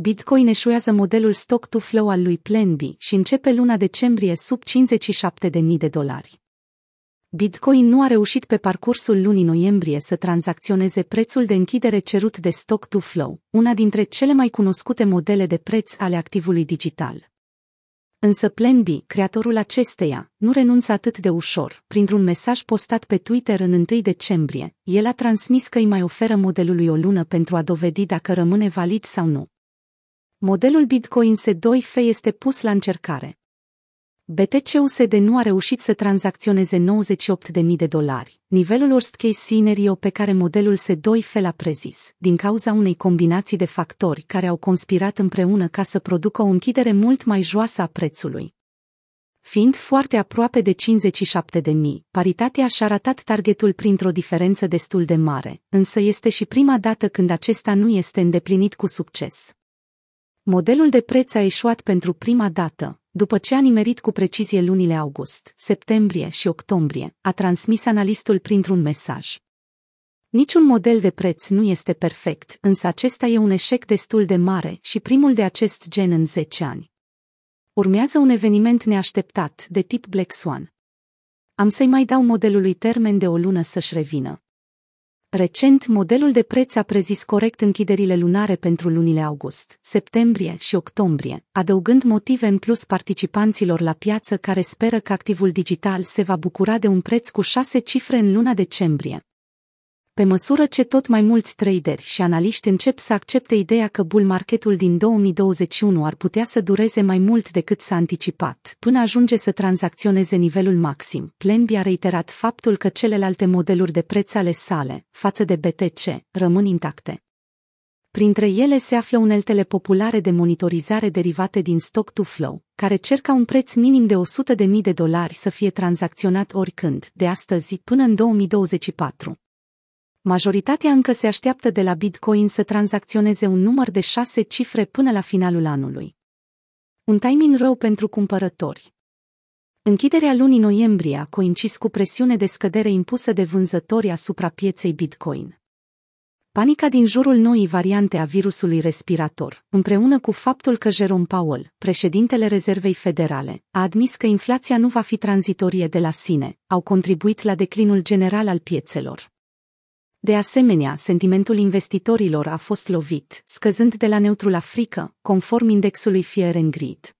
Bitcoin eșuează modelul stock-to-flow al lui Plan B și începe luna decembrie sub 57.000 de dolari. Bitcoin nu a reușit pe parcursul lunii noiembrie să tranzacționeze prețul de închidere cerut de stock-to-flow, una dintre cele mai cunoscute modele de preț ale activului digital. Însă Plan B, creatorul acesteia, nu renunță atât de ușor. Printr-un mesaj postat pe Twitter în 1 decembrie, el a transmis că îi mai oferă modelului o lună pentru a dovedi dacă rămâne valid sau nu. Modelul Bitcoin S2F este pus la încercare. BTC-USD nu a reușit să tranzacționeze 98.000 de dolari, nivelul worst case scenario pe care modelul S2F l-a prezis, din cauza unei combinații de factori care au conspirat împreună ca să producă o închidere mult mai joasă a prețului. Fiind foarte aproape de 57.000, paritatea și-a ratat targetul printr-o diferență destul de mare, însă este și prima dată când acesta nu este îndeplinit cu succes. Modelul de preț a eșuat pentru prima dată, după ce a nimerit cu precizie lunile august, septembrie și octombrie, a transmis analistul printr-un mesaj. Niciun model de preț nu este perfect, însă acesta e un eșec destul de mare și primul de acest gen în 10 ani. Urmează un eveniment neașteptat, de tip Black Swan. Am să-i mai dau modelului termen de o lună să-și revină. Recent, modelul de preț a prezis corect închiderile lunare pentru lunile august, septembrie și octombrie, adăugând motive în plus participanților la piață care speră că activul digital se va bucura de un preț cu șase cifre în luna decembrie. Pe măsură ce tot mai mulți traderi și analiști încep să accepte ideea că bull marketul din 2021 ar putea să dureze mai mult decât s-a anticipat, până ajunge să tranzacționeze nivelul maxim, Plenby a reiterat faptul că celelalte modeluri de preț ale sale, față de BTC, rămân intacte. Printre ele se află uneltele populare de monitorizare derivate din stock to flow, care cer ca un preț minim de 100.000 de dolari să fie tranzacționat oricând, de astăzi până în 2024 majoritatea încă se așteaptă de la Bitcoin să tranzacționeze un număr de șase cifre până la finalul anului. Un timing rău pentru cumpărători. Închiderea lunii noiembrie a coincis cu presiune de scădere impusă de vânzători asupra pieței Bitcoin. Panica din jurul noii variante a virusului respirator, împreună cu faptul că Jerome Powell, președintele Rezervei Federale, a admis că inflația nu va fi tranzitorie de la sine, au contribuit la declinul general al piețelor. De asemenea, sentimentul investitorilor a fost lovit, scăzând de la neutru la frică, conform indexului Fear and Greed.